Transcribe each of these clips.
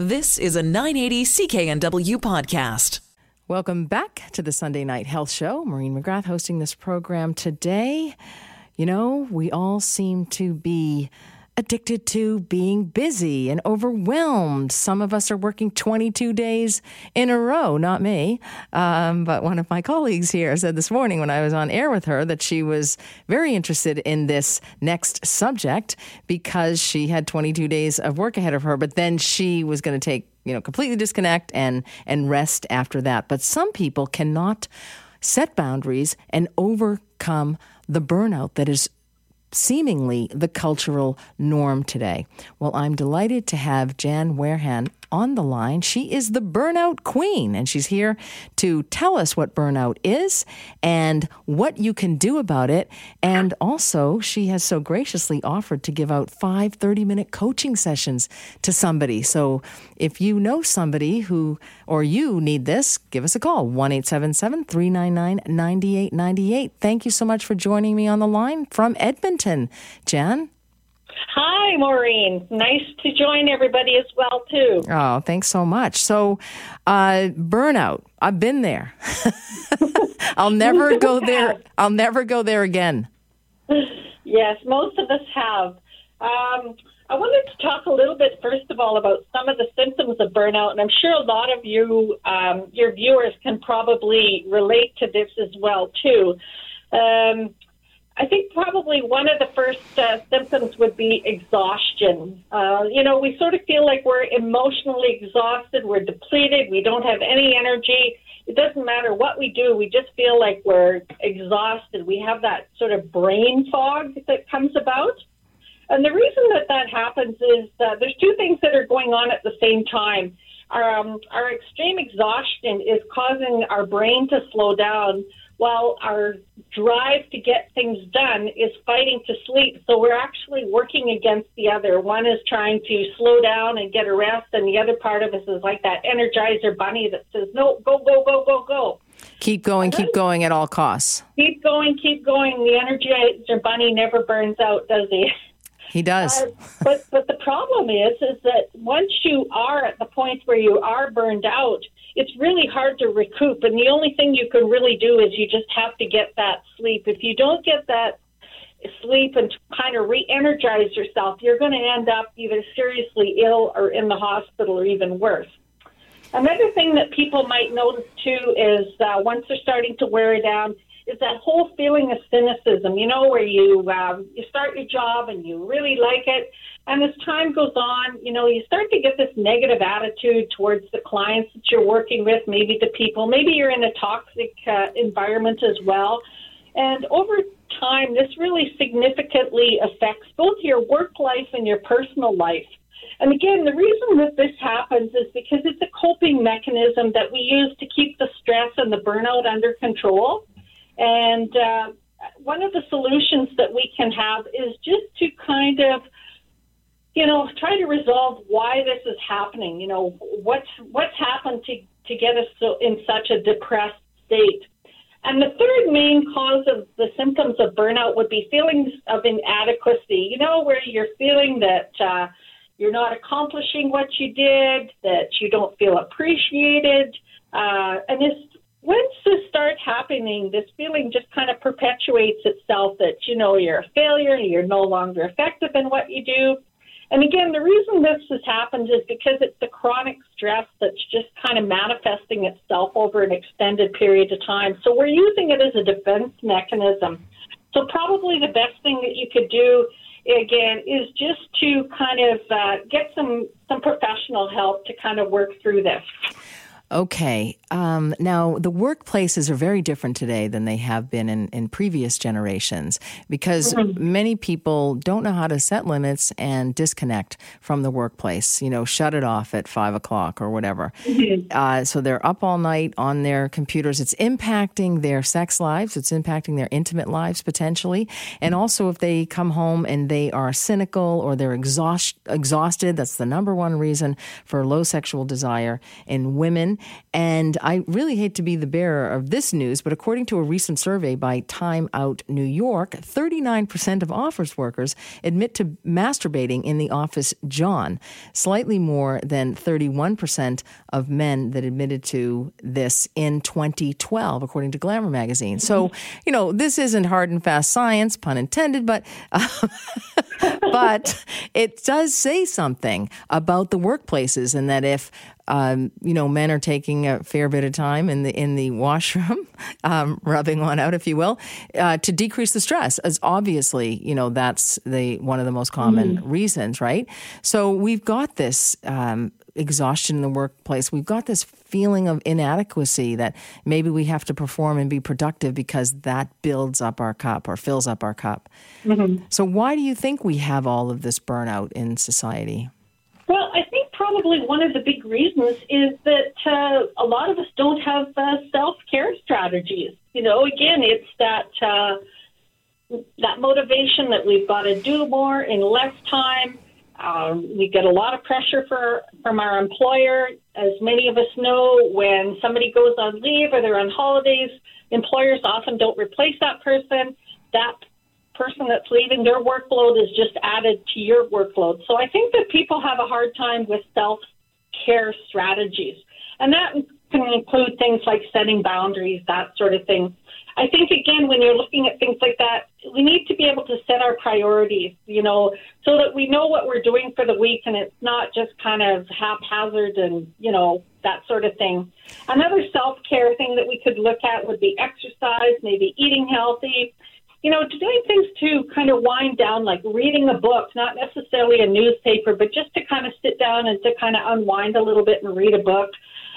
This is a 980 CKNW podcast. Welcome back to the Sunday Night Health Show. Maureen McGrath hosting this program today. You know, we all seem to be addicted to being busy and overwhelmed. Some of us are working 22 days in a row, not me. Um, but one of my colleagues here said this morning when I was on air with her that she was very interested in this next subject because she had 22 days of work ahead of her, but then she was going to take, you know, completely disconnect and, and rest after that. But some people cannot set boundaries and overcome the burnout that is seemingly the cultural norm today. Well, I'm delighted to have Jan Werhan on the line. She is the burnout queen, and she's here to tell us what burnout is and what you can do about it. And also, she has so graciously offered to give out five 30 minute coaching sessions to somebody. So if you know somebody who or you need this, give us a call 1 877 399 9898. Thank you so much for joining me on the line from Edmonton, Jan. Hi, Maureen. Nice to join everybody as well, too. Oh, thanks so much. So, uh, burnout. I've been there. I'll never go there. I'll never go there again. Yes, most of us have. Um, I wanted to talk a little bit, first of all, about some of the symptoms of burnout, and I'm sure a lot of you, um, your viewers, can probably relate to this as well too. Um, I think probably one of the first uh, symptoms would be exhaustion. Uh, you know, we sort of feel like we're emotionally exhausted, we're depleted, we don't have any energy. It doesn't matter what we do, we just feel like we're exhausted. We have that sort of brain fog that comes about. And the reason that that happens is uh, there's two things that are going on at the same time. Um, our extreme exhaustion is causing our brain to slow down while our drive to get things done is fighting to sleep. So we're actually working against the other. One is trying to slow down and get a rest, and the other part of us is like that energizer bunny that says, no, go, go, go, go, go. Keep going, keep going at all costs. Keep going, keep going. The energizer bunny never burns out, does he? He does. Uh, but but the problem is is that once you are at the point where you are burned out, it's really hard to recoup. And the only thing you can really do is you just have to get that sleep. If you don't get that sleep and kind of re energize yourself, you're going to end up either seriously ill or in the hospital or even worse. Another thing that people might notice too is uh, once they're starting to wear down, is that whole feeling of cynicism, you know, where you um, you start your job and you really like it, and as time goes on, you know, you start to get this negative attitude towards the clients that you're working with, maybe the people, maybe you're in a toxic uh, environment as well, and over time, this really significantly affects both your work life and your personal life. And again, the reason that this happens is because it's a coping mechanism that we use to keep the stress and the burnout under control. And uh, one of the solutions that we can have is just to kind of, you know, try to resolve why this is happening. You know, what's what's happened to to get us so in such a depressed state. And the third main cause of the symptoms of burnout would be feelings of inadequacy. You know, where you're feeling that. Uh, you're not accomplishing what you did, that you don't feel appreciated, uh, and this once this starts happening, this feeling just kind of perpetuates itself that, you know, you're a failure, you're no longer effective in what you do. And again, the reason this has happened is because it's the chronic stress that's just kind of manifesting itself over an extended period of time. So we're using it as a defense mechanism. So probably the best thing that you could do again is just to kind of uh, get some some professional help to kind of work through this. Okay. Um, now, the workplaces are very different today than they have been in, in previous generations because mm-hmm. many people don't know how to set limits and disconnect from the workplace, you know, shut it off at five o'clock or whatever. Mm-hmm. Uh, so they're up all night on their computers. It's impacting their sex lives, it's impacting their intimate lives potentially. And also, if they come home and they are cynical or they're exhaust- exhausted, that's the number one reason for low sexual desire in women And I really hate to be the bearer of this news, but according to a recent survey by Time Out New York, 39% of office workers admit to masturbating in the office John, slightly more than 31% of men that admitted to this in 2012, according to Glamour magazine. So, you know, this isn't hard and fast science, pun intended, but uh, but it does say something about the workplaces, and that if um, you know men are taking a fair bit of time in the in the washroom, um, rubbing one out, if you will, uh, to decrease the stress, as obviously you know that's the one of the most common mm. reasons, right? So we've got this um, exhaustion in the workplace. We've got this feeling of inadequacy that maybe we have to perform and be productive because that builds up our cup or fills up our cup. Mm-hmm. So, why do you think we have all of this burnout in society? Well, I probably one of the big reasons is that uh, a lot of us don't have uh, self care strategies. You know, again, it's that. Uh, that motivation that we've got to do more in less time, um, we get a lot of pressure for, from our employer. As many of us know, when somebody goes on leave or they're on holidays, employers often don't replace that person. That person that's leaving, their workload is just added to your workload. So I think that people have a hard time with self care strategies. And that can include things like setting boundaries, that sort of thing. I think again, when you're looking at things like that, we need to be able to set our priorities, you know, so that we know what we're doing for the week and it's not just kind of haphazard and, you know, that sort of thing. Another self care thing that we could look at would be exercise, maybe eating healthy, you know, doing things to kind of wind down, like reading a book, not necessarily a newspaper, but just to kind of sit down and to kind of unwind a little bit and read a book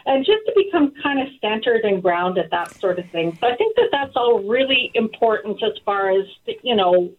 and just to become kind of centered and grounded, that sort of thing. So I think that that's all really important as far as, you know,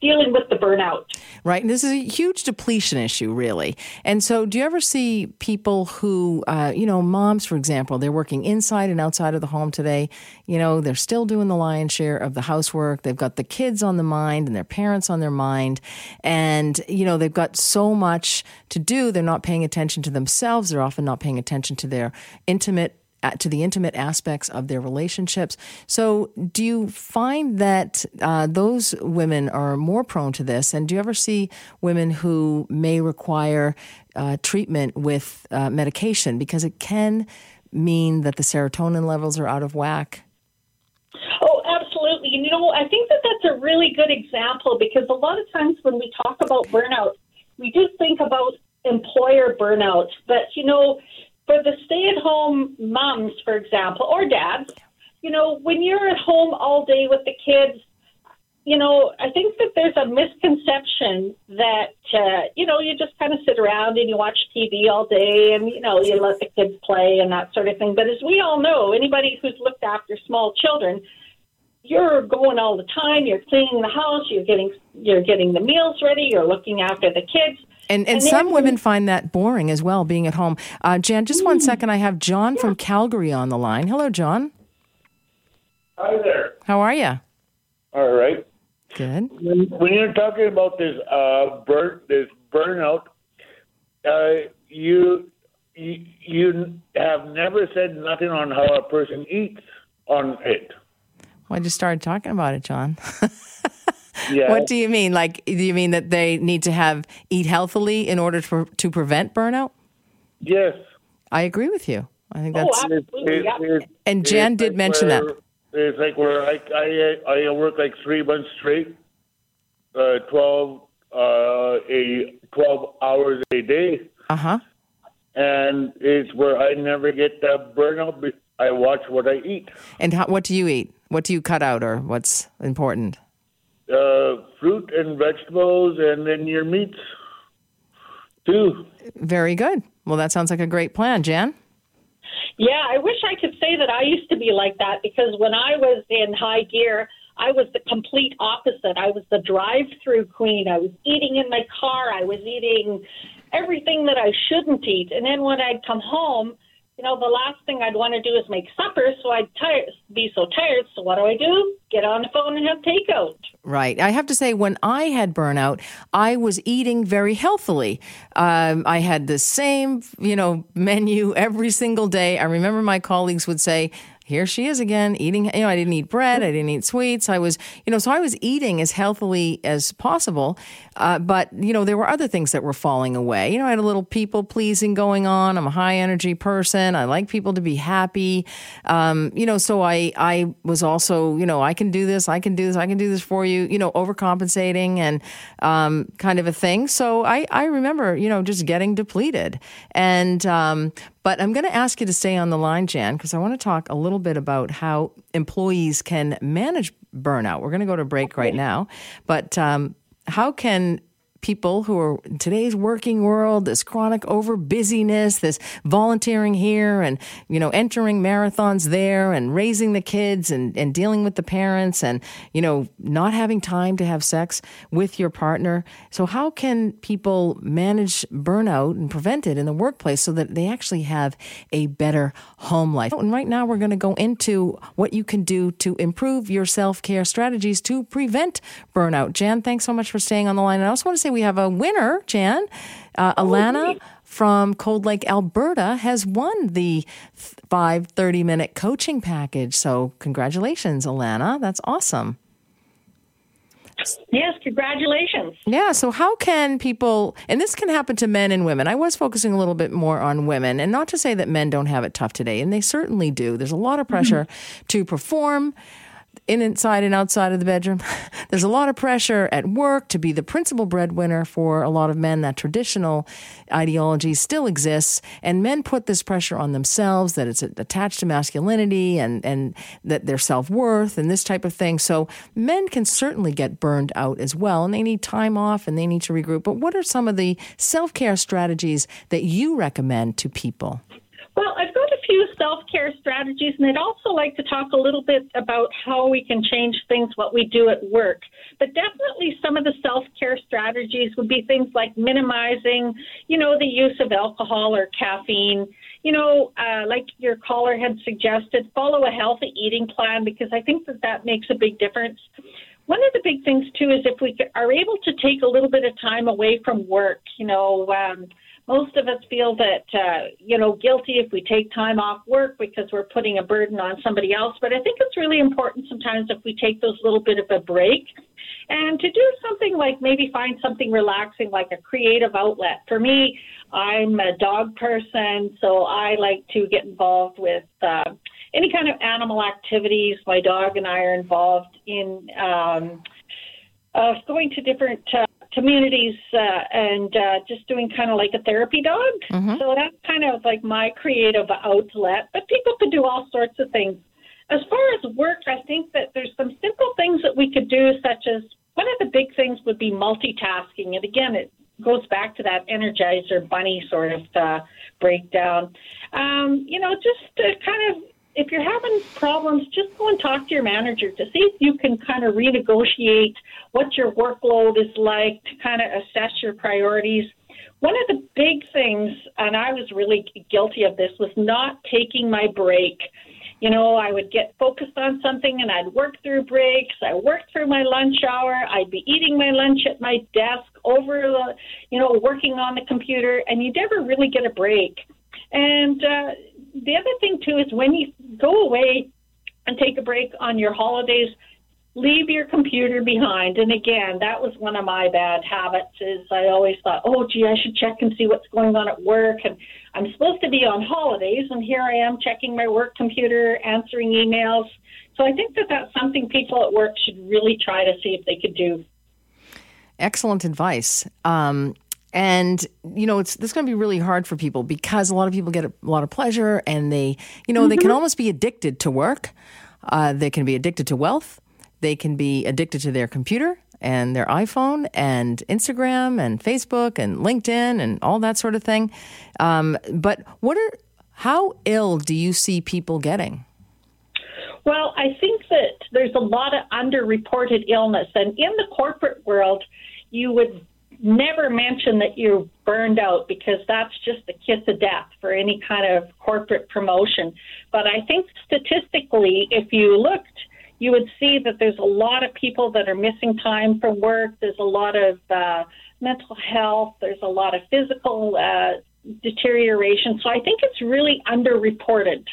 dealing with the burnout. Right. And this is a huge depletion issue, really. And so, do you ever see people who, uh, you know, moms, for example, they're working inside and outside of the home today. You know, they're still doing the lion's share of the housework. They've got the kids on the mind and their parents on their mind. And, you know, they've got so much to do. They're not paying attention to themselves. They're often not paying attention to their intimate to the intimate aspects of their relationships. So, do you find that uh, those women are more prone to this? And do you ever see women who may require uh, treatment with uh, medication because it can mean that the serotonin levels are out of whack? Oh, absolutely. You know, I think that that's a really good example because a lot of times when we talk about burnout, we do think about employer burnout, but you know, for the stay at home moms, for example, or dads, you know, when you're at home all day with the kids, you know, I think that there's a misconception that, uh, you know, you just kind of sit around and you watch TV all day and, you know, you let the kids play and that sort of thing. But as we all know, anybody who's looked after small children, you're going all the time, you're cleaning the house, you're getting, you're getting the meals ready, you're looking after the kids. And, and, and some women find that boring as well, being at home. Uh, Jan, just one mm. second. I have John yeah. from Calgary on the line. Hello, John. Hi there. How are you? All right. Good. When, when you're talking about this uh, burn, this burnout, uh, you, you you have never said nothing on how a person eats on it. Well, I just started talking about it, John. Yeah. What do you mean? Like, do you mean that they need to have eat healthily in order to to prevent burnout? Yes. I agree with you. I think oh, that's. Oh, absolutely. It, it, and Jan did like mention that. It's like where I, I I work like three months straight, uh, twelve uh, a twelve hours a day. Uh huh. And it's where I never get that burnout. I watch what I eat. And how, what do you eat? What do you cut out, or what's important? Uh, fruit and vegetables, and then your meats too. Very good. Well, that sounds like a great plan, Jan. Yeah, I wish I could say that I used to be like that because when I was in high gear, I was the complete opposite. I was the drive-through queen. I was eating in my car. I was eating everything that I shouldn't eat. And then when I'd come home, you know, the last thing I'd want to do is make supper, so I'd tire, be so tired. So what do I do? Get on the phone and have takeout. Right. I have to say, when I had burnout, I was eating very healthily. Um, I had the same, you know, menu every single day. I remember my colleagues would say, here she is again eating you know i didn't eat bread i didn't eat sweets. I was you know so i was eating as healthily as possible. Uh, but you know there were other things that were falling away. You know i had a little people pleasing going on. I'm a high energy person. I like people to be happy. Um, you know so i i was also you know i can do this i can do this i can do this for you you know overcompensating and um, kind of a thing. So i i remember you know just getting depleted. And um, but I'm going to ask you to stay on the line, Jan, because I want to talk a little bit about how employees can manage burnout. We're going to go to break right now, but um, how can people who are in today's working world, this chronic over busyness, this volunteering here and, you know, entering marathons there and raising the kids and, and dealing with the parents and, you know, not having time to have sex with your partner. So how can people manage burnout and prevent it in the workplace so that they actually have a better home life? And right now we're going to go into what you can do to improve your self-care strategies to prevent burnout. Jan, thanks so much for staying on the line. And I also want to say we have a winner, Jan. Uh, oh, Alana from Cold Lake, Alberta, has won the five 30 minute coaching package. So, congratulations, Alana. That's awesome. Yes, congratulations. Yeah, so how can people, and this can happen to men and women. I was focusing a little bit more on women, and not to say that men don't have it tough today, and they certainly do. There's a lot of pressure mm-hmm. to perform in inside and outside of the bedroom. There's a lot of pressure at work to be the principal breadwinner for a lot of men. That traditional ideology still exists, and men put this pressure on themselves that it's attached to masculinity and and that their self worth and this type of thing. So men can certainly get burned out as well, and they need time off and they need to regroup. But what are some of the self care strategies that you recommend to people? Well, I've got few self care strategies, and I'd also like to talk a little bit about how we can change things, what we do at work. But definitely, some of the self care strategies would be things like minimizing, you know, the use of alcohol or caffeine. You know, uh, like your caller had suggested, follow a healthy eating plan because I think that that makes a big difference. One of the big things too is if we are able to take a little bit of time away from work, you know. Um, most of us feel that uh, you know guilty if we take time off work because we're putting a burden on somebody else. But i think it's really important sometimes if we take those little bit of a break and to do something like maybe find something relaxing like a creative outlet. For me i'm a dog person so i like to get involved with uh, any kind of animal activities. My dog and i are involved in um, uh, going to different uh, communities uh, and uh, just doing kind of like a therapy dog. Mm-hmm. So that's kind of like my creative outlet. But people could do all sorts of things. As far as work, I think that there's some simple things that we could do, such as one of the big things would be multitasking. And again, it goes back to that energizer bunny sort of uh, breakdown. Um, you know, just to kind of if you're having problems, just go and talk to your manager to see if you can kind of renegotiate what your workload is like to kind of assess your priorities. One of the big things, and I was really guilty of this, was not taking my break. You know, I would get focused on something and I'd work through breaks. I worked through my lunch hour. I'd be eating my lunch at my desk over the, you know, working on the computer, and you never really get a break. And uh, the other thing too is when you go away and take a break on your holidays, leave your computer behind. And again, that was one of my bad habits. Is I always thought, oh, gee, I should check and see what's going on at work, and I'm supposed to be on holidays, and here I am checking my work computer, answering emails. So I think that that's something people at work should really try to see if they could do. Excellent advice. Um, and you know it's this going to be really hard for people because a lot of people get a lot of pleasure and they you know mm-hmm. they can mm-hmm. almost be addicted to work uh, they can be addicted to wealth they can be addicted to their computer and their iphone and instagram and facebook and linkedin and all that sort of thing um, but what are how ill do you see people getting well i think that there's a lot of underreported illness and in the corporate world you would never mention that you're burned out because that's just the kiss of death for any kind of corporate promotion. But I think statistically, if you looked, you would see that there's a lot of people that are missing time from work. There's a lot of uh, mental health. There's a lot of physical uh, deterioration. So I think it's really underreported.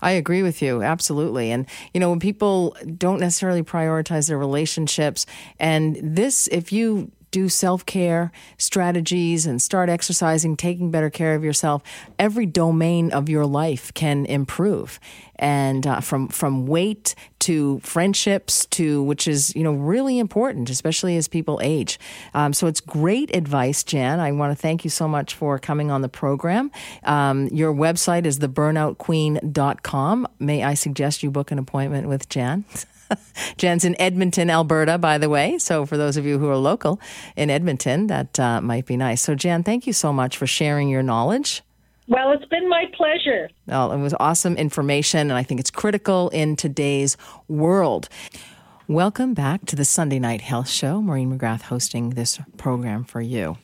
I agree with you, absolutely. And, you know, when people don't necessarily prioritize their relationships, and this, if you do self care strategies and start exercising, taking better care of yourself, every domain of your life can improve. And uh, from from weight to friendships to which is you know really important, especially as people age. Um, so it's great advice, Jan. I want to thank you so much for coming on the program. Um, your website is theburnoutqueen.com. May I suggest you book an appointment with Jan? Jen's in Edmonton, Alberta, by the way. So for those of you who are local in Edmonton, that uh, might be nice. So, Jan, thank you so much for sharing your knowledge. Well, it's been my pleasure. Well, it was awesome information, and I think it's critical in today's world. Welcome back to the Sunday Night Health Show. Maureen McGrath hosting this program for you.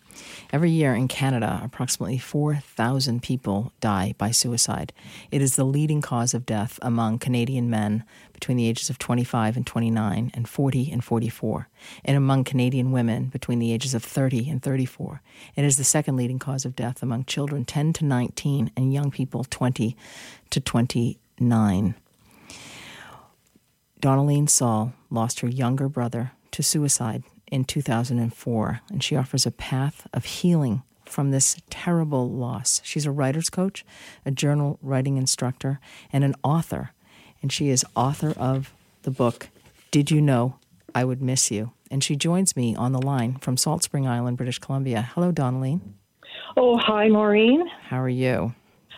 Every year in Canada, approximately 4,000 people die by suicide. It is the leading cause of death among Canadian men between the ages of 25 and 29 and 40 and 44, and among Canadian women between the ages of 30 and 34. It is the second leading cause of death among children 10 to 19 and young people 20 to 29. Donalene Saul lost her younger brother to suicide in 2004, and she offers a path of healing from this terrible loss. She's a writer's coach, a journal writing instructor, and an author. And she is author of the book, Did You Know I Would Miss You? And she joins me on the line from Salt Spring Island, British Columbia. Hello, Donalene. Oh, hi, Maureen. How are you?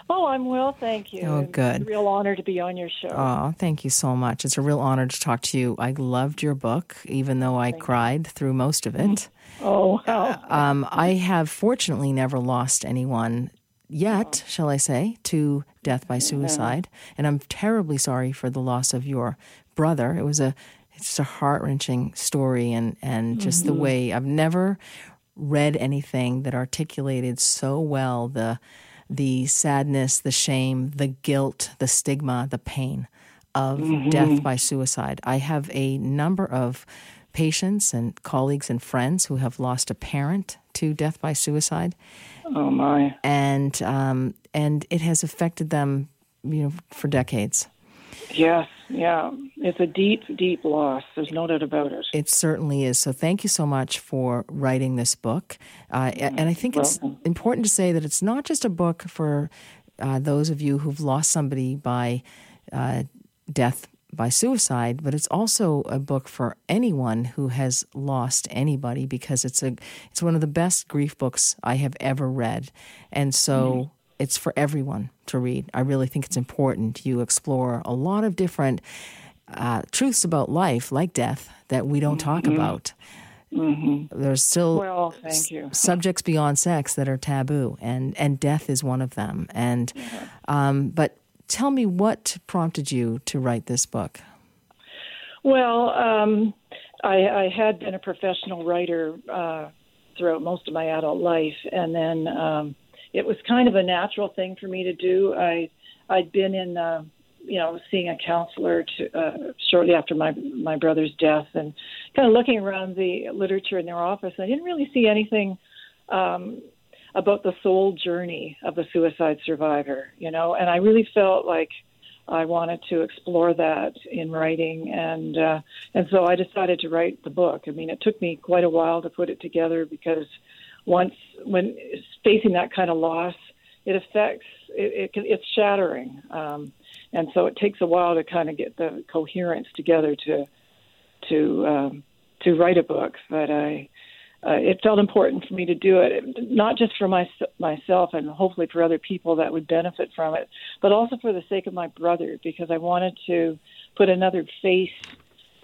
Oh, I'm well, thank you. Oh, good. It's a real honor to be on your show. Oh, thank you so much. It's a real honor to talk to you. I loved your book, even though I thank cried you. through most of it. Oh, wow. Um, I have fortunately never lost anyone yet, shall I say, to death by suicide. And I'm terribly sorry for the loss of your brother. It was a it's just a heart wrenching story, and and just mm-hmm. the way I've never read anything that articulated so well the the sadness, the shame, the guilt, the stigma, the pain of mm-hmm. death by suicide. I have a number of patients and colleagues and friends who have lost a parent to death by suicide. Oh my! And um, and it has affected them, you know, for decades. Yes, yeah. It's a deep, deep loss. There's no doubt about it. It certainly is. So thank you so much for writing this book. Uh, and I think it's important to say that it's not just a book for uh, those of you who've lost somebody by uh, death by suicide, but it's also a book for anyone who has lost anybody because it's a it's one of the best grief books I have ever read. And so mm it's for everyone to read. I really think it's important. You explore a lot of different uh, truths about life, like death, that we don't talk mm-hmm. about. Mm-hmm. There's still well, thank you. subjects beyond sex that are taboo, and, and death is one of them. And yeah. um, but tell me what prompted you to write this book. Well, um, I, I, had been a professional writer uh, throughout most of my adult life, and then um, it was kind of a natural thing for me to do. I I'd been in uh, you know seeing a counselor to, uh, shortly after my my brother's death, and kind of looking around the literature in their office. I didn't really see anything. Um, about the soul journey of the suicide survivor, you know, and I really felt like I wanted to explore that in writing, and uh, and so I decided to write the book. I mean, it took me quite a while to put it together because once when facing that kind of loss, it affects it, it it's shattering, um, and so it takes a while to kind of get the coherence together to to um, to write a book. But I. Uh, it felt important for me to do it, not just for my, myself and hopefully for other people that would benefit from it, but also for the sake of my brother, because I wanted to put another face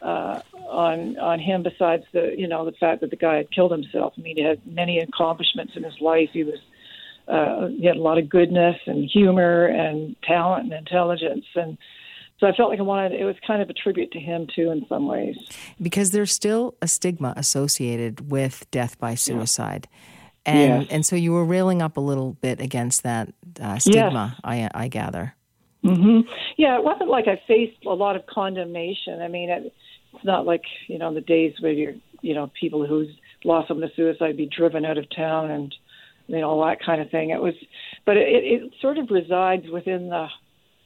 uh, on on him besides the you know the fact that the guy had killed himself. I mean, he had many accomplishments in his life. He was uh, he had a lot of goodness and humor and talent and intelligence, and so I felt like I wanted it was kind of a tribute to him too in some ways. Because there's still a stigma associated with death by suicide. And Yes. and so you were railing up a little bit against that uh, stigma, I I gather. Yeah, it wasn't like I faced a lot of condemnation. I mean, it, it's not like you know the days where you're you know people who's lost someone to suicide be driven out of town and you know all that kind of thing. It was, but it, it sort of resides within the,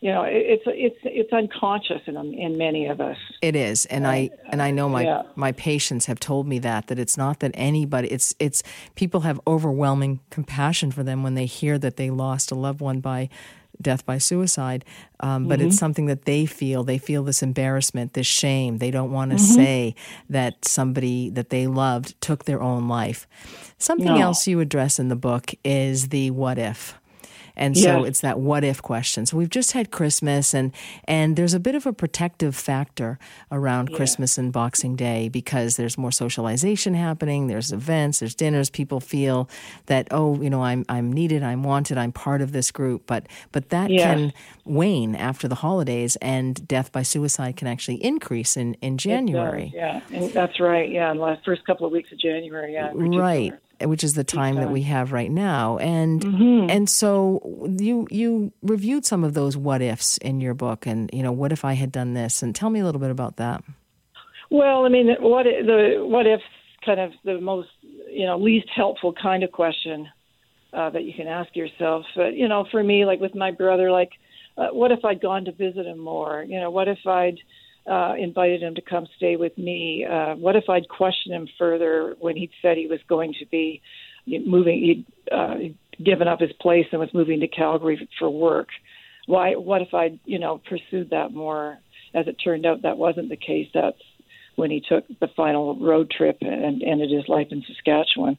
you know, it's it's it's unconscious in in many of us. It is, and I and I know my yeah. my patients have told me that that it's not that anybody it's it's people have overwhelming compassion for them when they hear that they lost a loved one by death by suicide, um, but it's something that they feel. They feel this embarrassment, this shame. They don't want to say that somebody that they loved took their own life. Something No. else you address in the book is the what if. And so Yes. it's that what if question. So we've just had Christmas and and there's a bit of a protective factor around Christmas and Boxing Day because there's more socialization happening, there's events, there's dinners, people feel that oh, you know, I'm I'm needed, I'm wanted, I'm part of this group, but but that Yes. can wane after the holidays and death by suicide can actually increase in in January. Yeah, and that's right. Yeah, in the last first couple of weeks of January. Yeah, right which is the time that. Mm-hmm. we have right now and and so you you reviewed some of those what ifs in your book and you know what if i had done this and tell me a little bit about that Well, I mean, what the what if kind of the most you know least helpful kind of question uh, that you can ask yourself. But you know, for me, like with my brother, like uh, what if I'd gone to visit him more? You know, what if I'd uh, invited him to come stay with me? Uh, what if I'd questioned him further when he'd said he was going to be moving? He'd uh, given up his place and was moving to Calgary for work. Why? What if I'd you know pursued that more? As it turned out, that wasn't the case. That's when he took the final road trip and ended his life in Saskatchewan.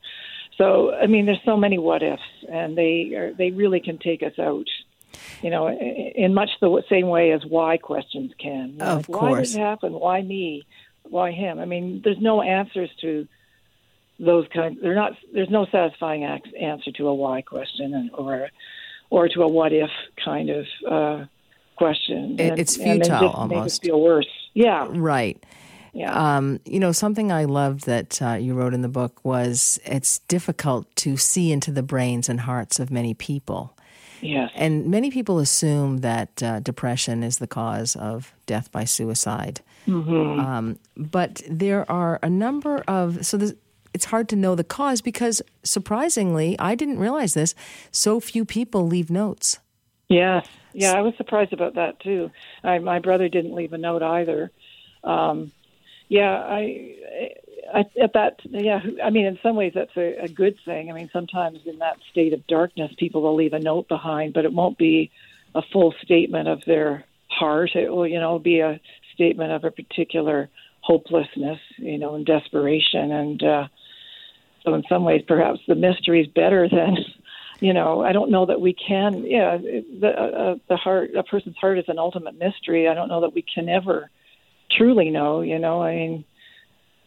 So, I mean, there's so many what ifs, and they are, they really can take us out. You know, in much the same way as why questions can. You know, Of like, Why did it happen? Why me? Why him? I mean, there's no answers to those kinds. They're not. There's no satisfying answer to a why question, and, or or to a what if kind of uh, question. It- And- it's and futile just Make us feel worse. Yeah. right Yeah. um, you know something i loved that uh, you wrote in the book was it's difficult to see into the brains and hearts of many people yes. And many people assume that uh, depression is the cause of death by suicide. Um, but there are a number of, so there's- it's hard to know the cause because surprisingly, I didn't realize this, so few people leave notes. Yeah, yeah, I was surprised about that too. I, my brother didn't leave a note either. Um, yeah, I, I at that. Yeah, I mean, in some ways that's a, a good thing. I mean, sometimes in that state of darkness, people will leave a note behind, but it won't be a full statement of their heart. It will, you know, be a statement of a particular hopelessness, you know, and desperation. And uh, so, in some ways, perhaps the mystery is better than you know, I don't know that we can. Yeah, the uh, the heart, a person's heart is an ultimate mystery. I don't know that we can ever truly know. You know, I mean,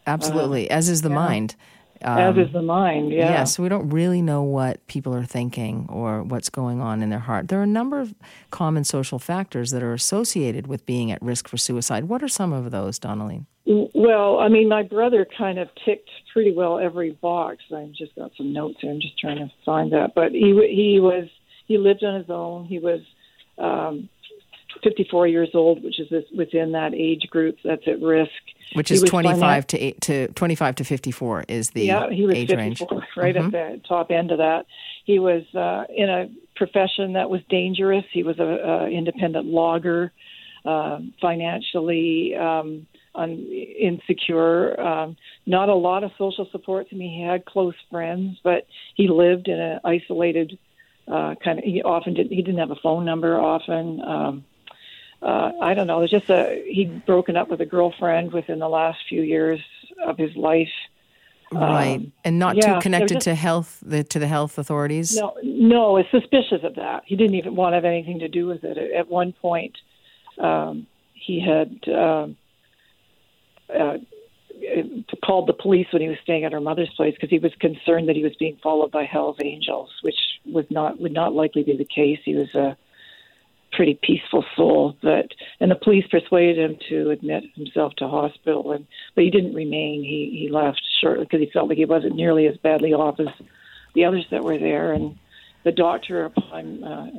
Absolutely, as is the mind. as Um, is the mind. Yeah. Yeah, so we don't really know what people are thinking or what's going on in their heart. There are a number of common social factors that are associated with being at risk for suicide. What are some of those, Donalene? Well, I mean, my brother kind of ticked pretty well every box. I've just got some notes here. I'm just trying to find that. But he he was he lived on his own. He was um, 54 years old, which is this, within that age group that's at risk. Which is 25 finan- to eight, to 25 to 54 is the yeah, he was age 54, range. right Mhm. at the top end of that. He was uh, in a profession that was dangerous. He was a, a independent logger, uh, financially um, un- insecure. Um, not a lot of social support. I mean, he had close friends, but he lived in an isolated uh, kind of. He often did. He didn't have a phone number often. Um, uh, I don't know. There's just a he'd broken up with a girlfriend within the last few years of his life. Right. Um, and not yeah, too connected just- to health the, to the health authorities. No, no, is suspicious of that. He didn't even want to have anything to do with it. At one point, um, he had um, uh, called the police when he was staying at her mother's place because he was concerned that he was being followed by Hell's Angels, which was not would not likely be the case. He was a pretty peaceful soul. But and the police persuaded him to admit himself to hospital, and but he didn't remain. He he left shortly because he felt like he wasn't nearly as badly off as the others that were there. And the doctor upon uh,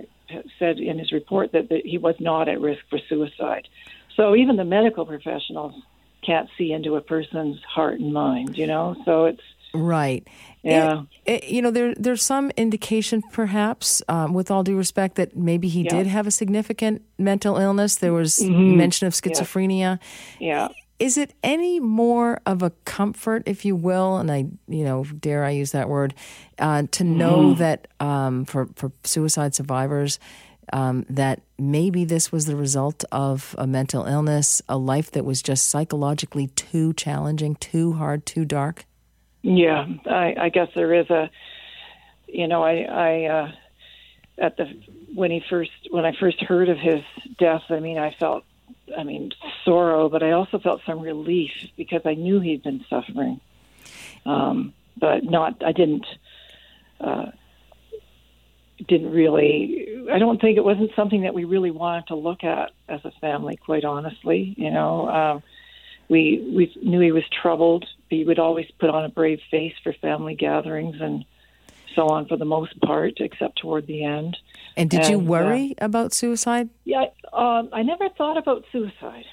said in his report that, that he was not at risk for suicide. So even the medical professionals can't see into a person's heart and mind, you know. So it's Right. Yeah. It, it, you know, there there's some indication, perhaps, um, with all due respect, that maybe he Yeah. did have a significant mental illness. There was Mhm. mention of schizophrenia. yeah. Is it any more of a comfort, if you will, and I, you know, dare I use that word, uh, to know that um, for for suicide survivors, um, that maybe this was the result of a mental illness, a life that was just psychologically too challenging, too hard, too dark. Yeah, I, I guess there is a, you know, I, I, uh, at the when he first when I first heard of his death, I mean, I felt, I mean, sorrow, but I also felt some relief because I knew he'd been suffering, um, but not, I didn't, uh, didn't really. I don't think it wasn't something that we really wanted to look at as a family, quite honestly. You know. Um, we we knew he was troubled. He would always put on a brave face for family gatherings and so on for the most part, except toward the end. And did you And, uh, worry about suicide? Yeah, um, I never thought about suicide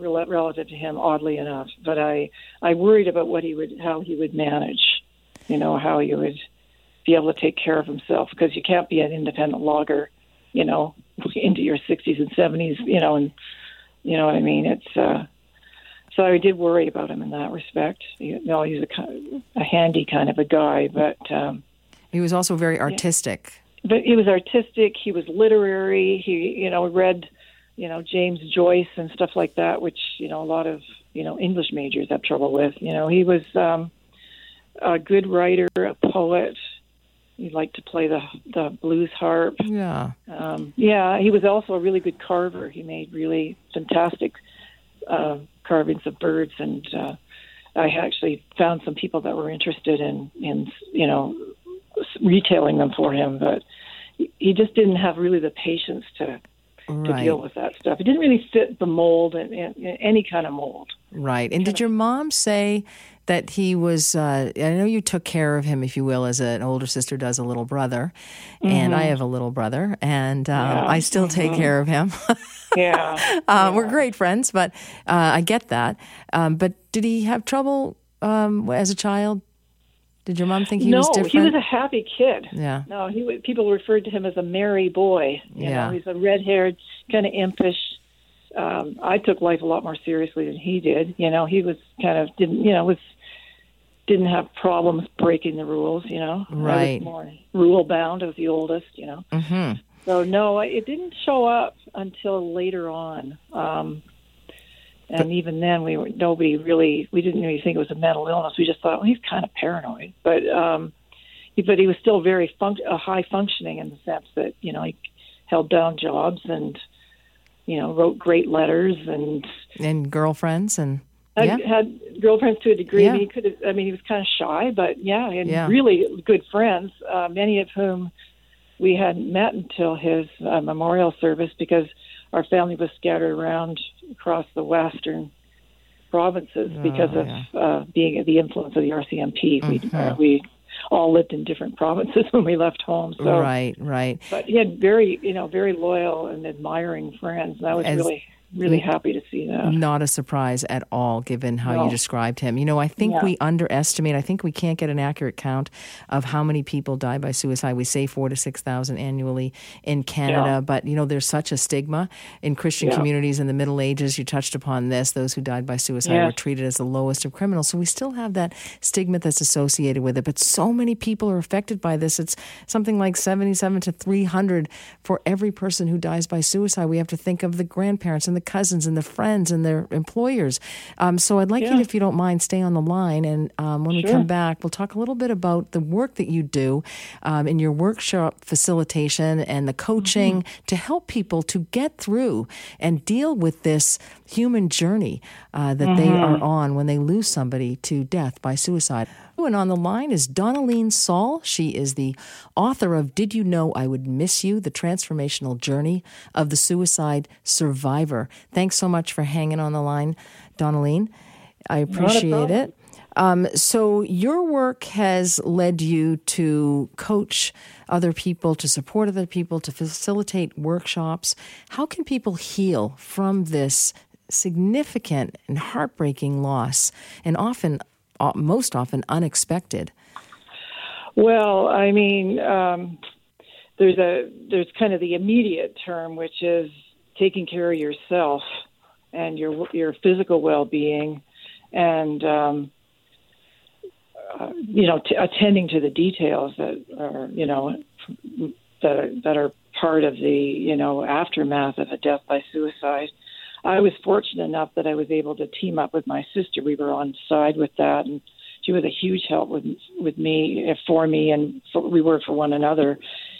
relative to him, oddly enough. But I I worried about what he would how he would manage. You know how he would be able to take care of himself because you can't be an independent logger, you know, into your 60s and 70s, you know, and you know what I mean. It's uh, so I did worry about him in that respect. You know, he's a a handy kind of a guy, but. Um, He was also very artistic. but he was artistic. He was literary. He, you know, read, you know, James Joyce and stuff like that, which you know a lot of you know English majors have trouble with. You know, he was um, a good writer, a poet. He liked to play the the blues harp. Yeah. Um, yeah, he was also a really good carver. He made really fantastic uh, carvings of birds, and uh, I actually found some people that were interested in in you know retailing them for him, but he- just didn't have really the patience to to deal with that stuff. He didn't really fit the mold and, and, and any kind of mold. Right. And did your mom say that he was? Uh, I know you took care of him, if you will, as an older sister does a little brother, and I have a little brother, and um, Mm-hmm. Yeah. Mm-hmm. I still take care of him. Yeah, uh, We're great friends, but uh, I get that. Um, but did he have trouble um, as a child? Did your mom think he no, was different? No, he was a happy kid. yeah. No, he people referred to him as a merry boy. You Yeah. know, he's a red-haired, kind of impish. Um, I took life a lot more seriously than he did. You know, he was kind of didn't, you know, was didn't have problems breaking the rules. You know, I Right. was more rule bound. I was the oldest. You know, hmm so no, I- it didn't show up until later on. Um, and even then, we were nobody really we didn't really think it was a mental illness. We just thought well, he's kind of paranoid, but um, he, but he was still very func- uh, high functioning in the sense that you know he held down jobs and you know wrote great letters and And girlfriends and had, yeah. had girlfriends to a degree. I mean, he could have. I mean, he was kind of shy, but yeah, and Yeah. really good friends. Uh, many of whom we hadn't met until his uh, memorial service because our family was scattered around across the western provinces because Oh, of yeah. uh, being the influence of the RCMP. We Mhm. uh, we all lived in different provinces when we left home. So, right, right. but he had very, you know, very loyal and admiring friends, and I was As- really, really happy to see that. Not a surprise at all, given how you described him. You know, I think Yeah. we underestimate. I think we can't get an accurate count of how many people die by suicide. We say four to six thousand annually in Canada, Yeah. but you know, there's such a stigma in Christian Yeah. communities in the Middle Ages. You touched upon this; those who died by suicide Yes. were treated as the lowest of criminals. So we still have that stigma that's associated with it. But so many people are affected by this. It's something like seventy-seven to three hundred for every person who dies by suicide. We have to think of the grandparents and the cousins and the friends and their employers. Um, so I'd like you, Yeah. if you don't mind, stay on the line. And um, when we come back, we'll talk a little bit about the work that you do um, in your workshop facilitation and the coaching Mm-hmm. to help people to get through and deal with this human journey uh, that they Mm-hmm. are on when they lose somebody to death by suicide. And on the line is Donalene Saul. She is the author of Did You Know I Would Miss You? The Transformational Journey of the Suicide Survivor. Thanks so much for hanging on the line, Donalene. I appreciate it. Um, so, your work has led you to coach other people, to support other people, to facilitate workshops. How can people heal from this significant and heartbreaking loss, and often, most often, unexpected? Well, I mean, um, there's a there's kind of the immediate term, which is taking care of yourself and your your physical well-being, and um, uh, you know, t- attending to the details that are, you know, that are, that are part of the, you know, aftermath of a death by suicide. I was fortunate enough that I was able to team up with my sister. We were on side with that, and she was a huge help with with me, eh, for me, and for, we were for one another,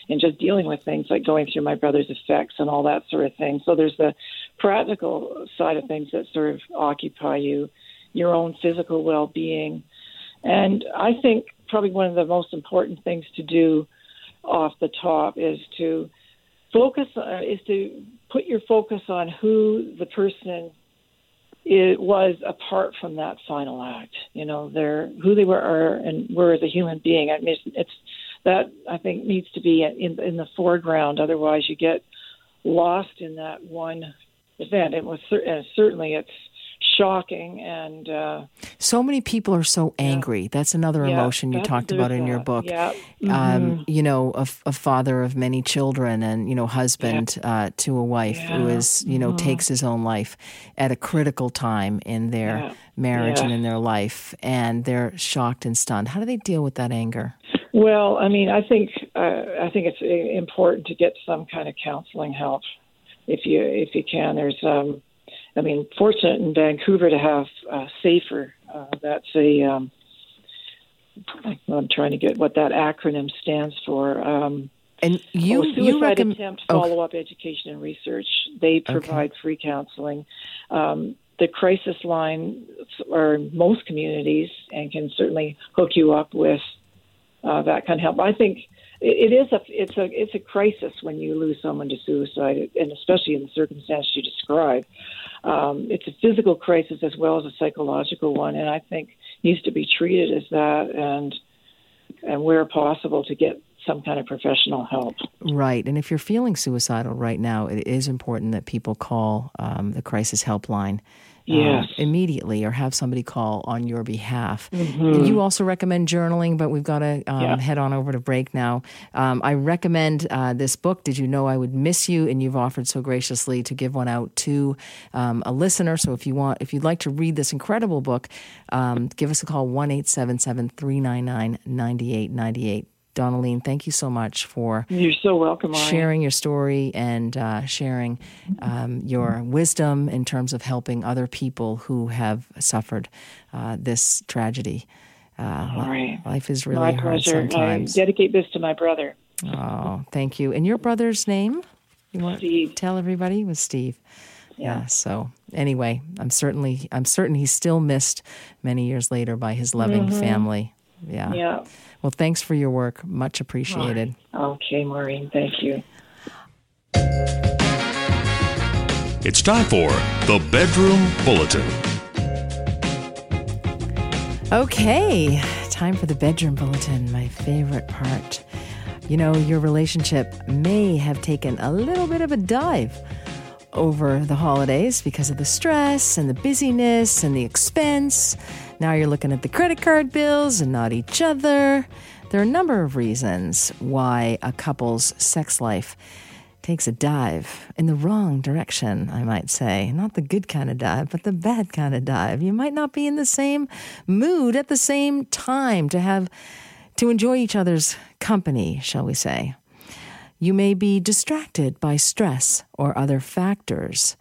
in just dealing with things like going through my brother's effects and all that sort of thing. So there's the practical side of things that sort of occupy you, your own physical well-being, and I think probably one of the most important things to do off the top is to focus uh, is to put your focus on who the person it was apart from that final act. You know, their who they were are and were as a human being. I mean, it's, that I think needs to be in in the foreground. Otherwise, you get lost in that one event. It was and certainly it's shocking and uh, so many people are so angry. Yeah. that's another yeah, emotion you talked about in your book. Yeah. Um, mm-hmm. um, you know a, a, father of many children and you know husband uh, to a wife who is you know mm-hmm. takes his own life at a critical time in their marriage and in their life and they're shocked and stunned. How do they deal with that anger? Well i mean i think uh, i think it's uh, important to get some kind of counseling help if you if you can. There's um I mean, fortunate in Vancouver to have uh, Safer. Uh, that's a um, I'm trying to get what that acronym stands for. Um, and you, oh, suicide you recommend attempt follow up education and research. They provide okay. free counseling. Um, the crisis line are in most communities and can certainly hook you up with uh, that kind of help. I think it is a it's a it's a crisis when you lose someone to suicide, and especially in the circumstances you describe. Um, it's a physical crisis as well as a psychological one, and I think needs to be treated as that, and and where possible to get some kind of professional help. Right. And if you're feeling suicidal right now, it is important that people call um, the crisis helpline yes. Uh, immediately or have somebody call on your behalf. Mm-hmm. You also recommend journaling, but we've got to um, yeah. head on over to break now. Um, I recommend uh, this book, Did You Know I Would Miss You? And you've offered so graciously to give one out to um, a listener. So if you want, if you'd like to read this incredible book, um, give us a call 1 877 399 9898. Donalene, thank you so much for you're so welcome sharing your story and uh, sharing um, your wisdom in terms of helping other people who have suffered uh, this tragedy. Uh, All right. Life is really my hard pleasure. sometimes. I dedicate this to my brother. Oh, thank you. And your brother's name? You want Steve. to tell everybody? It was Steve. Yeah. yeah. So anyway, I'm certainly I'm certain he's still missed many years later by his loving mm-hmm. family. Yeah. Yeah. Well, thanks for your work. Much appreciated. Okay, Maureen. Thank you. It's time for the Bedroom Bulletin. Okay, time for the Bedroom Bulletin, my favorite part. You know, your relationship may have taken a little bit of a dive over the holidays because of the stress and the busyness and the expense. Now you're looking at the credit card bills and not each other. There are a number of reasons why a couple's sex life takes a dive in the wrong direction, I might say. Not the good kind of dive, but the bad kind of dive. You might not be in the same mood at the same time to have to enjoy each other's company, shall we say. You may be distracted by stress or other factors.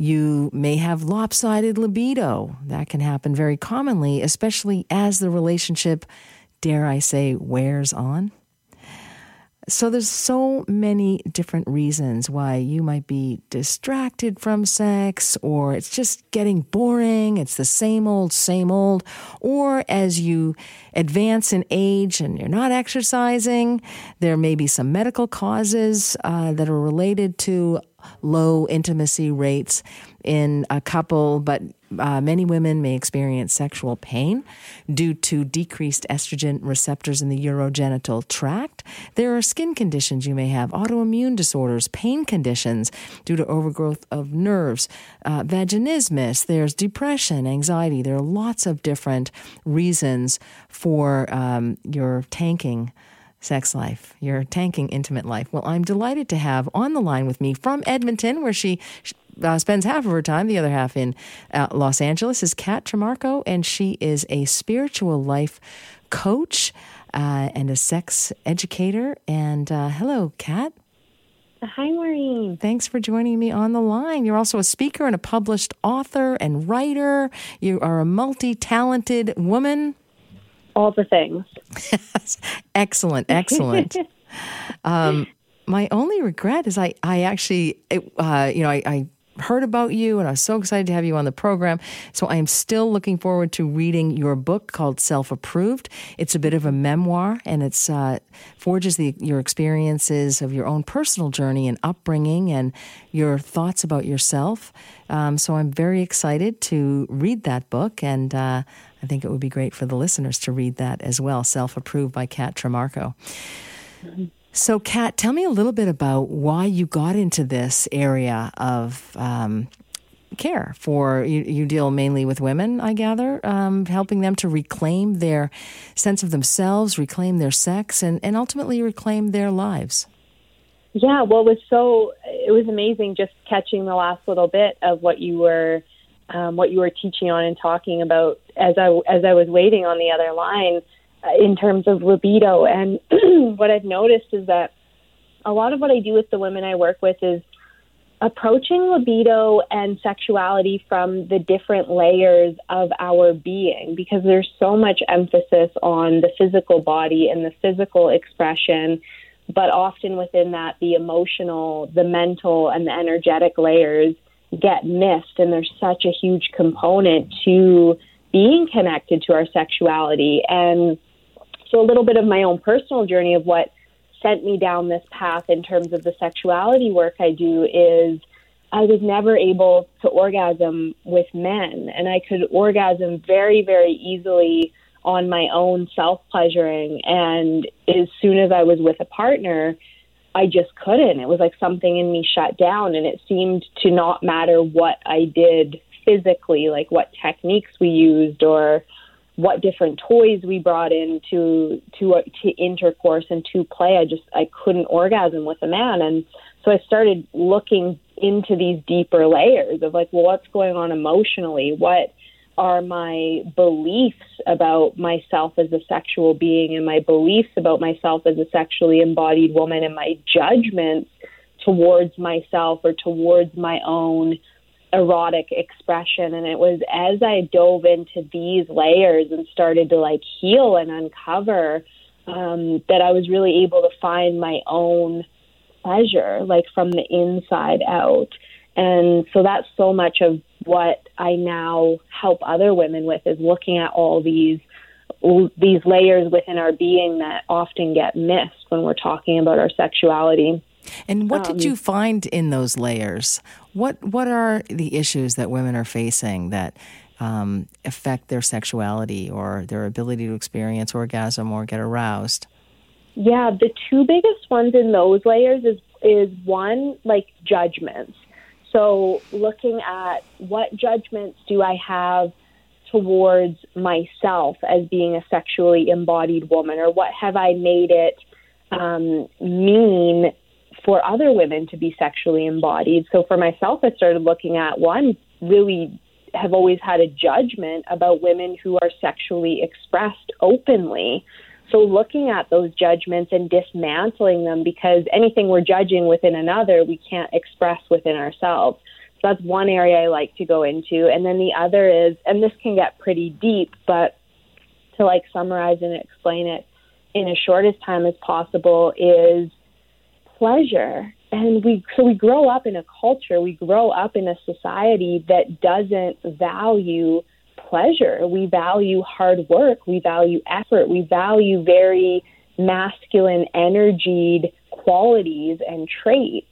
You may have lopsided libido. That can happen very commonly, especially as the relationship, dare I say, wears on. So there's so many different reasons why you might be distracted from sex or it's just getting boring, it's the same old same old, or as you advance in age and you're not exercising, there may be some medical causes uh, that are related to low intimacy rates in a couple, but uh, many women may experience sexual pain due to decreased estrogen receptors in the urogenital tract. There are skin conditions you may have, autoimmune disorders, pain conditions due to overgrowth of nerves, uh, vaginismus, there's depression, anxiety. There are lots of different reasons for um, your tanking sex life, your tanking intimate life. Well, I'm delighted to have on the line with me from Edmonton, where she uh, spends half of her time, the other half in uh, Los Angeles, is Kat Trimarco, and she is a spiritual life coach uh, and a sex educator. And uh, hello, Kat. Hi, Maureen. Thanks for joining me on the line. You're also a speaker and a published author and writer. You are a multi talented woman all the things. excellent, excellent. um, my only regret is I, I actually, uh, you know, I, I heard about you and I was so excited to have you on the program. So I am still looking forward to reading your book called Self Approved. It's a bit of a memoir and it's uh, forges the, your experiences of your own personal journey and upbringing and your thoughts about yourself. Um, so I'm very excited to read that book and uh, I think it would be great for the listeners to read that as well. Self Approved by Kat Trimarco. So, Kat, tell me a little bit about why you got into this area of um, care for you, you, deal mainly with women, I gather, um, helping them to reclaim their sense of themselves, reclaim their sex, and, and ultimately reclaim their lives. Yeah, well, it was so it was amazing just catching the last little bit of what you were um, what you were teaching on and talking about as I as I was waiting on the other line Uh, in terms of libido. And what I've noticed is that a lot of what I do with the women I work with is approaching libido and sexuality from the different layers of our being because there's so much emphasis on the physical body and the physical expression but often within that the emotional the mental and the energetic layers get missed and there's such a huge component to being connected to our sexuality and so a little bit of my own personal journey of what sent me down this path in terms of the sexuality work I do is I was never able to orgasm with men and I could orgasm very very easily on my own self pleasuring and as soon as I was with a partner I just couldn't. It was like something in me shut down, and it seemed to not matter what I did physically, like what techniques we used or what different toys we brought in to to uh, to intercourse and to play. I just I couldn't orgasm with a man, and so I started looking into these deeper layers of like, well, what's going on emotionally? What are my beliefs about myself as a sexual being and my beliefs about myself as a sexually embodied woman and my judgments towards myself or towards my own erotic expression and it was as I dove into these layers and started to like heal and uncover um, that I was really able to find my own pleasure like from the inside out and so that's so much of what I now help other women with is looking at all these these layers within our being that often get missed when we're talking about our sexuality. And what um, did you find in those layers? What what are the issues that women are facing that um, affect their sexuality or their ability to experience orgasm or get aroused? Yeah, the two biggest ones in those layers is is one like judgments. So, looking at what judgments do I have towards myself as being a sexually embodied woman, or what have I made it um, mean for other women to be sexually embodied? So, for myself, I started looking at one really have always had a judgment about women who are sexually expressed openly. So looking at those judgments and dismantling them because anything we're judging within another, we can't express within ourselves. So that's one area I like to go into. And then the other is, and this can get pretty deep, but to like summarize and explain it in as short as time as possible is pleasure. And we so we grow up in a culture, we grow up in a society that doesn't value pleasure. We value hard work, we value effort, we value very masculine energied qualities and traits.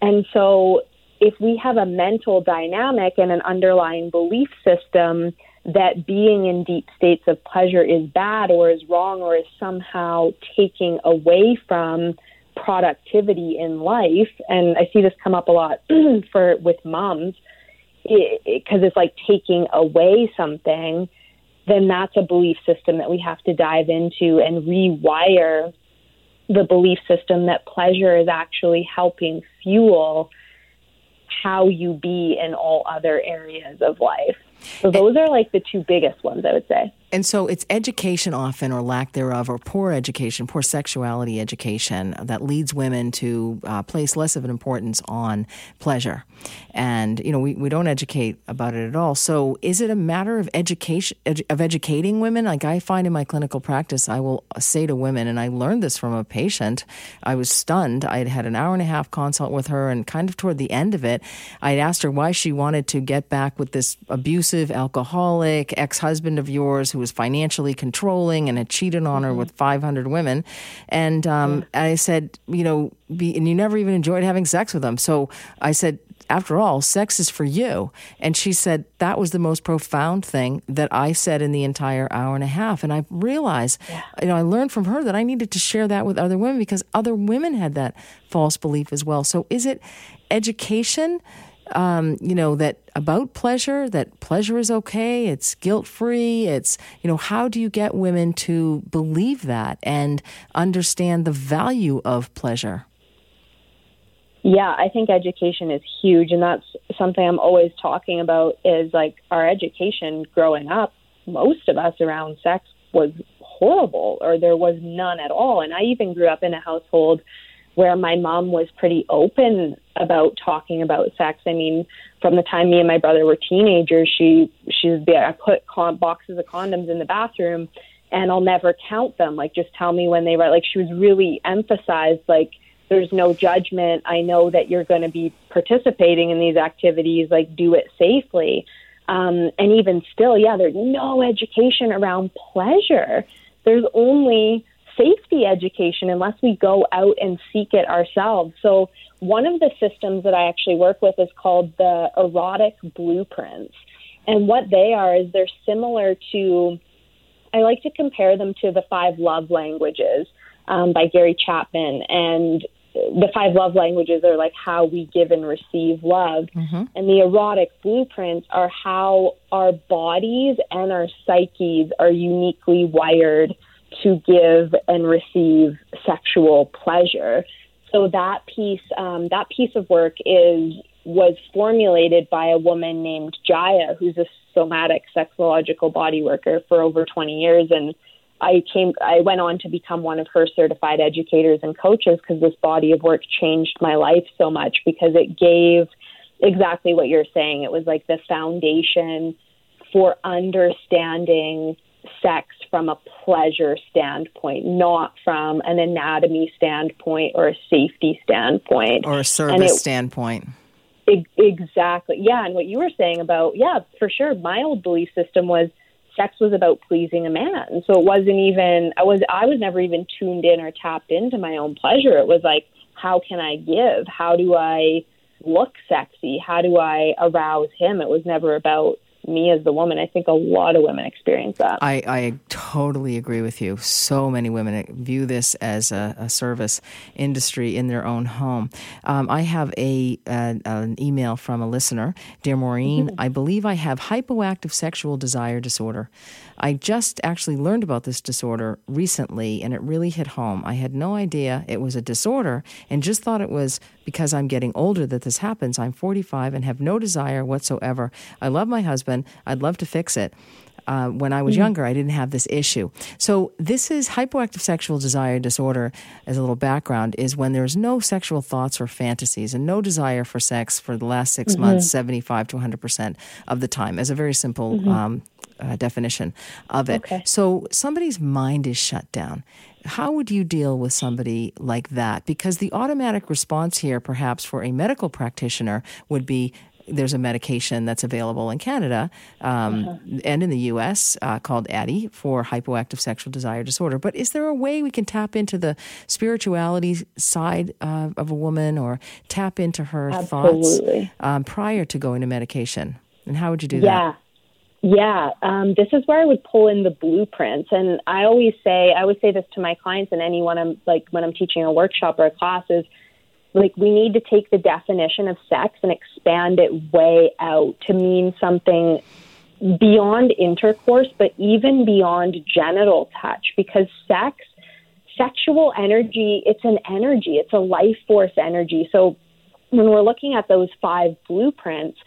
And so if we have a mental dynamic and an underlying belief system that being in deep states of pleasure is bad or is wrong or is somehow taking away from productivity in life and I see this come up a lot for with moms because it, it, it's like taking away something then that's a belief system that we have to dive into and rewire the belief system that pleasure is actually helping fuel how you be in all other areas of life. So those are like the two biggest ones, I would say. And so it's education often, or lack thereof, or poor education, poor sexuality education that leads women to uh, place less of an importance on pleasure. And, you know, we, we don't educate about it at all. So is it a matter of education, edu- of educating women? Like I find in my clinical practice, I will say to women, and I learned this from a patient, I was stunned. I had had an hour and a half consult with her, and kind of toward the end of it, I asked her why she wanted to get back with this abusive alcoholic ex husband of yours who was financially controlling and had cheated on her with 500 women. And um, yeah. I said, you know, be, and you never even enjoyed having sex with them. So I said, after all, sex is for you. And she said, that was the most profound thing that I said in the entire hour and a half. And I realized, yeah. you know, I learned from her that I needed to share that with other women because other women had that false belief as well. So is it education? Um, you know, that about pleasure, that pleasure is okay, it's guilt free, it's, you know, how do you get women to believe that and understand the value of pleasure? Yeah, I think education is huge, and that's something I'm always talking about is like our education growing up, most of us around sex was horrible or there was none at all. And I even grew up in a household where my mom was pretty open about talking about sex. I mean, from the time me and my brother were teenagers, she she would be I put con- boxes of condoms in the bathroom, and I'll never count them. Like, just tell me when they were. Like, she was really emphasized like. There's no judgment. I know that you're going to be participating in these activities. Like, do it safely. Um, and even still, yeah, there's no education around pleasure. There's only safety education unless we go out and seek it ourselves. So, one of the systems that I actually work with is called the erotic blueprints. And what they are is they're similar to, I like to compare them to the five love languages um, by Gary Chapman. And the five love languages are like how we give and receive love. Mm-hmm. And the erotic blueprints are how our bodies and our psyches are uniquely wired to give and receive sexual pleasure. So that piece, um, that piece of work is was formulated by a woman named Jaiya, who's a somatic sexological body worker for over 20 years, and I came, I went on to become one of her certified educators and coaches because this body of work changed my life so much because it gave exactly what you're saying. It was like the foundation for understanding sex from a pleasure standpoint, not from an anatomy standpoint or a safety standpoint. Or a service it, standpoint. exactly. Yeah. And what you were saying about, yeah, for sure. My old belief system was sex was about pleasing a man. So it wasn't even, I was, I was never even tuned in or tapped into my own pleasure. It was like, how can I give? How do I look sexy? How do I arouse him? It was never about me as the woman. I think a lot of women experience that. I, I totally agree with you. So many women view this as a, a service industry in their own home. Um, I have a, an email from a listener, dear Maureen. Mm-hmm. I believe I have hypoactive sexual desire disorder. I just actually learned about this disorder recently, and it really hit home. I had no idea it was a disorder, and just thought it was because I'm getting older that this happens. I'm 45 and have no desire whatsoever. I love my husband. I'd love to fix it. Uh, when I was mm-hmm. younger, I didn't have this issue. So, this is hypoactive sexual desire disorder, as a little background, is when there's no sexual thoughts or fantasies and no desire for sex for the last 6 mm-hmm. months, 75 to 100% of the time, as a very simple mm-hmm. um, uh, definition of it. Okay. So somebody's mind is shut down. How would you deal with somebody like that? Because the automatic response here, perhaps for a medical practitioner, would be there's a medication that's available in Canada um, and in the US uh, called Addyi for hypoactive sexual desire disorder. But is there a way we can tap into the spirituality side uh, of a woman or tap into her Absolutely. thoughts um, prior to going to medication? And how would you do Yeah. Yeah, um, this is where I would pull in the blueprints, and I always say, I always say this to my clients and anyone I'm like when I'm teaching a workshop or a class is, like we need to take the definition of sex and expand it way out to mean something beyond intercourse, but even beyond genital touch, because sex, sexual energy, it's an energy, it's a life force energy. So when we're looking at those five blueprints,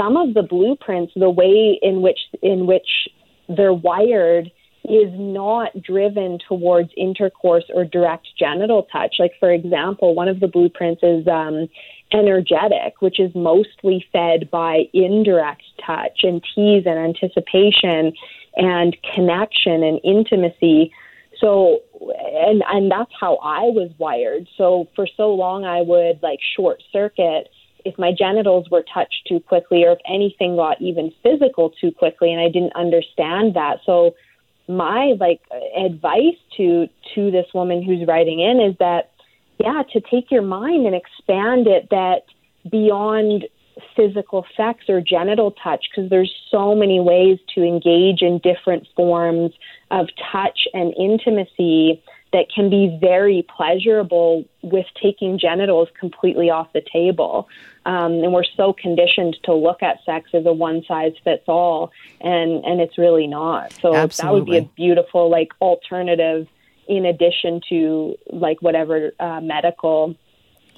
some of the blueprints, the way in which in which they're wired is not driven towards intercourse or direct genital touch. Like for example, one of the blueprints is um, energetic, which is mostly fed by indirect touch and tease and anticipation and connection and intimacy. So, and and that's how I was wired. So for so long, I would like short circuit if my genitals were touched too quickly, or if anything got even physical too quickly, and I didn't understand that. So my like advice to to this woman who's writing in is that yeah, to take your mind and expand it that beyond physical sex or genital touch because there's so many ways to engage in different forms of touch and intimacy that can be very pleasurable with taking genitals completely off the table. Um, and we're so conditioned to look at sex as a one size fits all, and, and it's really not. So that would be a beautiful like alternative in addition to like whatever uh, medical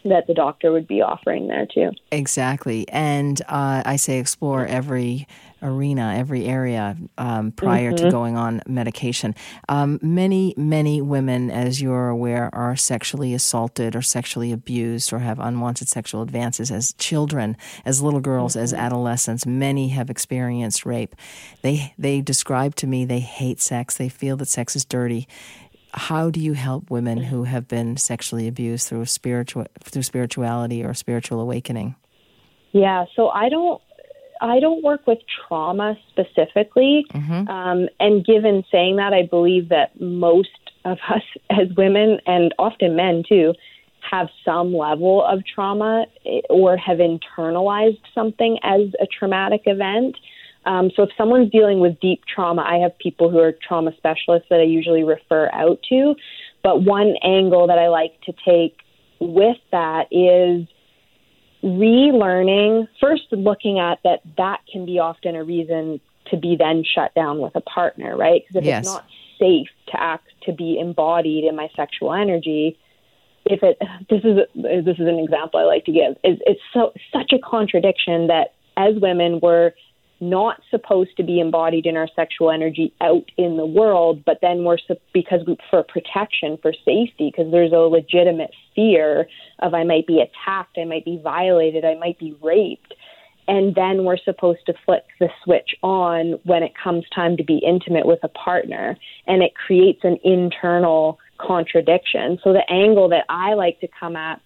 that the doctor would be offering there too. Exactly. And uh, I say explore every arena, every area um, prior to going on medication. Um, many, many women, as you're aware, are sexually assaulted or sexually abused or have unwanted sexual advances as children, as little girls, as adolescents. Many have experienced rape. They, they describe to me they hate sex, they feel that sex is dirty how do you help women who have been sexually abused through spiritual through spirituality or spiritual awakening? Yeah, so I don't I don't work with trauma specifically. Um, and given saying that, I believe that most of us as women and often men too have some level of trauma eh, or have internalized something as a traumatic event. Um, so if someone's dealing with deep trauma, I have people who are trauma specialists that I usually refer out to. But one angle that I like to take with that is relearning first looking at that that can be often a reason to be then shut down with a partner right because if Yes. it's not safe to act to be embodied in my sexual energy if it this is this is an example I like to give is it's so such a contradiction that as women we're not supposed to be embodied in our sexual energy out in the world, but then we're because we, for protection, for safety, because there's a legitimate fear of I might be attacked, I might be violated, I might be raped, and then we're supposed to flick the switch on when it comes time to be intimate with a partner, and it creates an internal contradiction. So the angle that I like to come at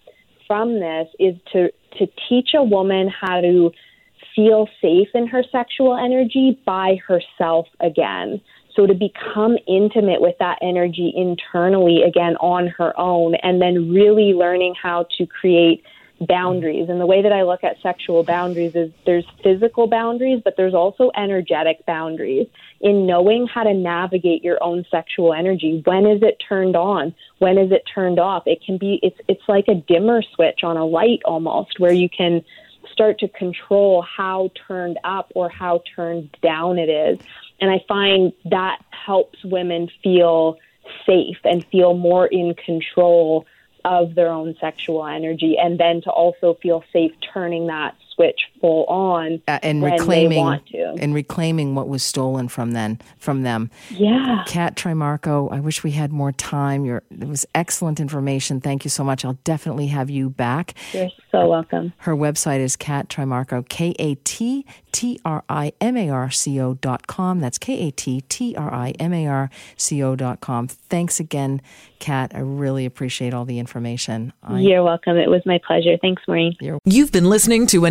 from this is to to teach a woman how to feel safe in her sexual energy by herself again. So to become intimate with that energy internally again on her own, and then really learning how to create boundaries. And the way that I look at sexual boundaries is there's physical boundaries, but there's also energetic boundaries in knowing how to navigate your own sexual energy. When is it turned on? When is it turned off? It can be it's it's like a dimmer switch on a light almost where you can start to control how turned up or how turned down it is. And I find that helps women feel safe and feel more in control of their own sexual energy and then to also feel safe turning that switch full on uh, and when reclaiming they want to. and reclaiming what was stolen from then from them. Yeah. Kat Trimarco, I wish we had more time. You're, it was excellent information. Thank you so much. I'll definitely have you back. You're so welcome. Her website is Kat Trimarco, K A T T R I M A R C O dot com. That's K A T T R I M A R C O dot com. Thanks again, Kat. I really appreciate all the information. I, You're welcome. It was my pleasure. Thanks, Maureen. You've been listening to a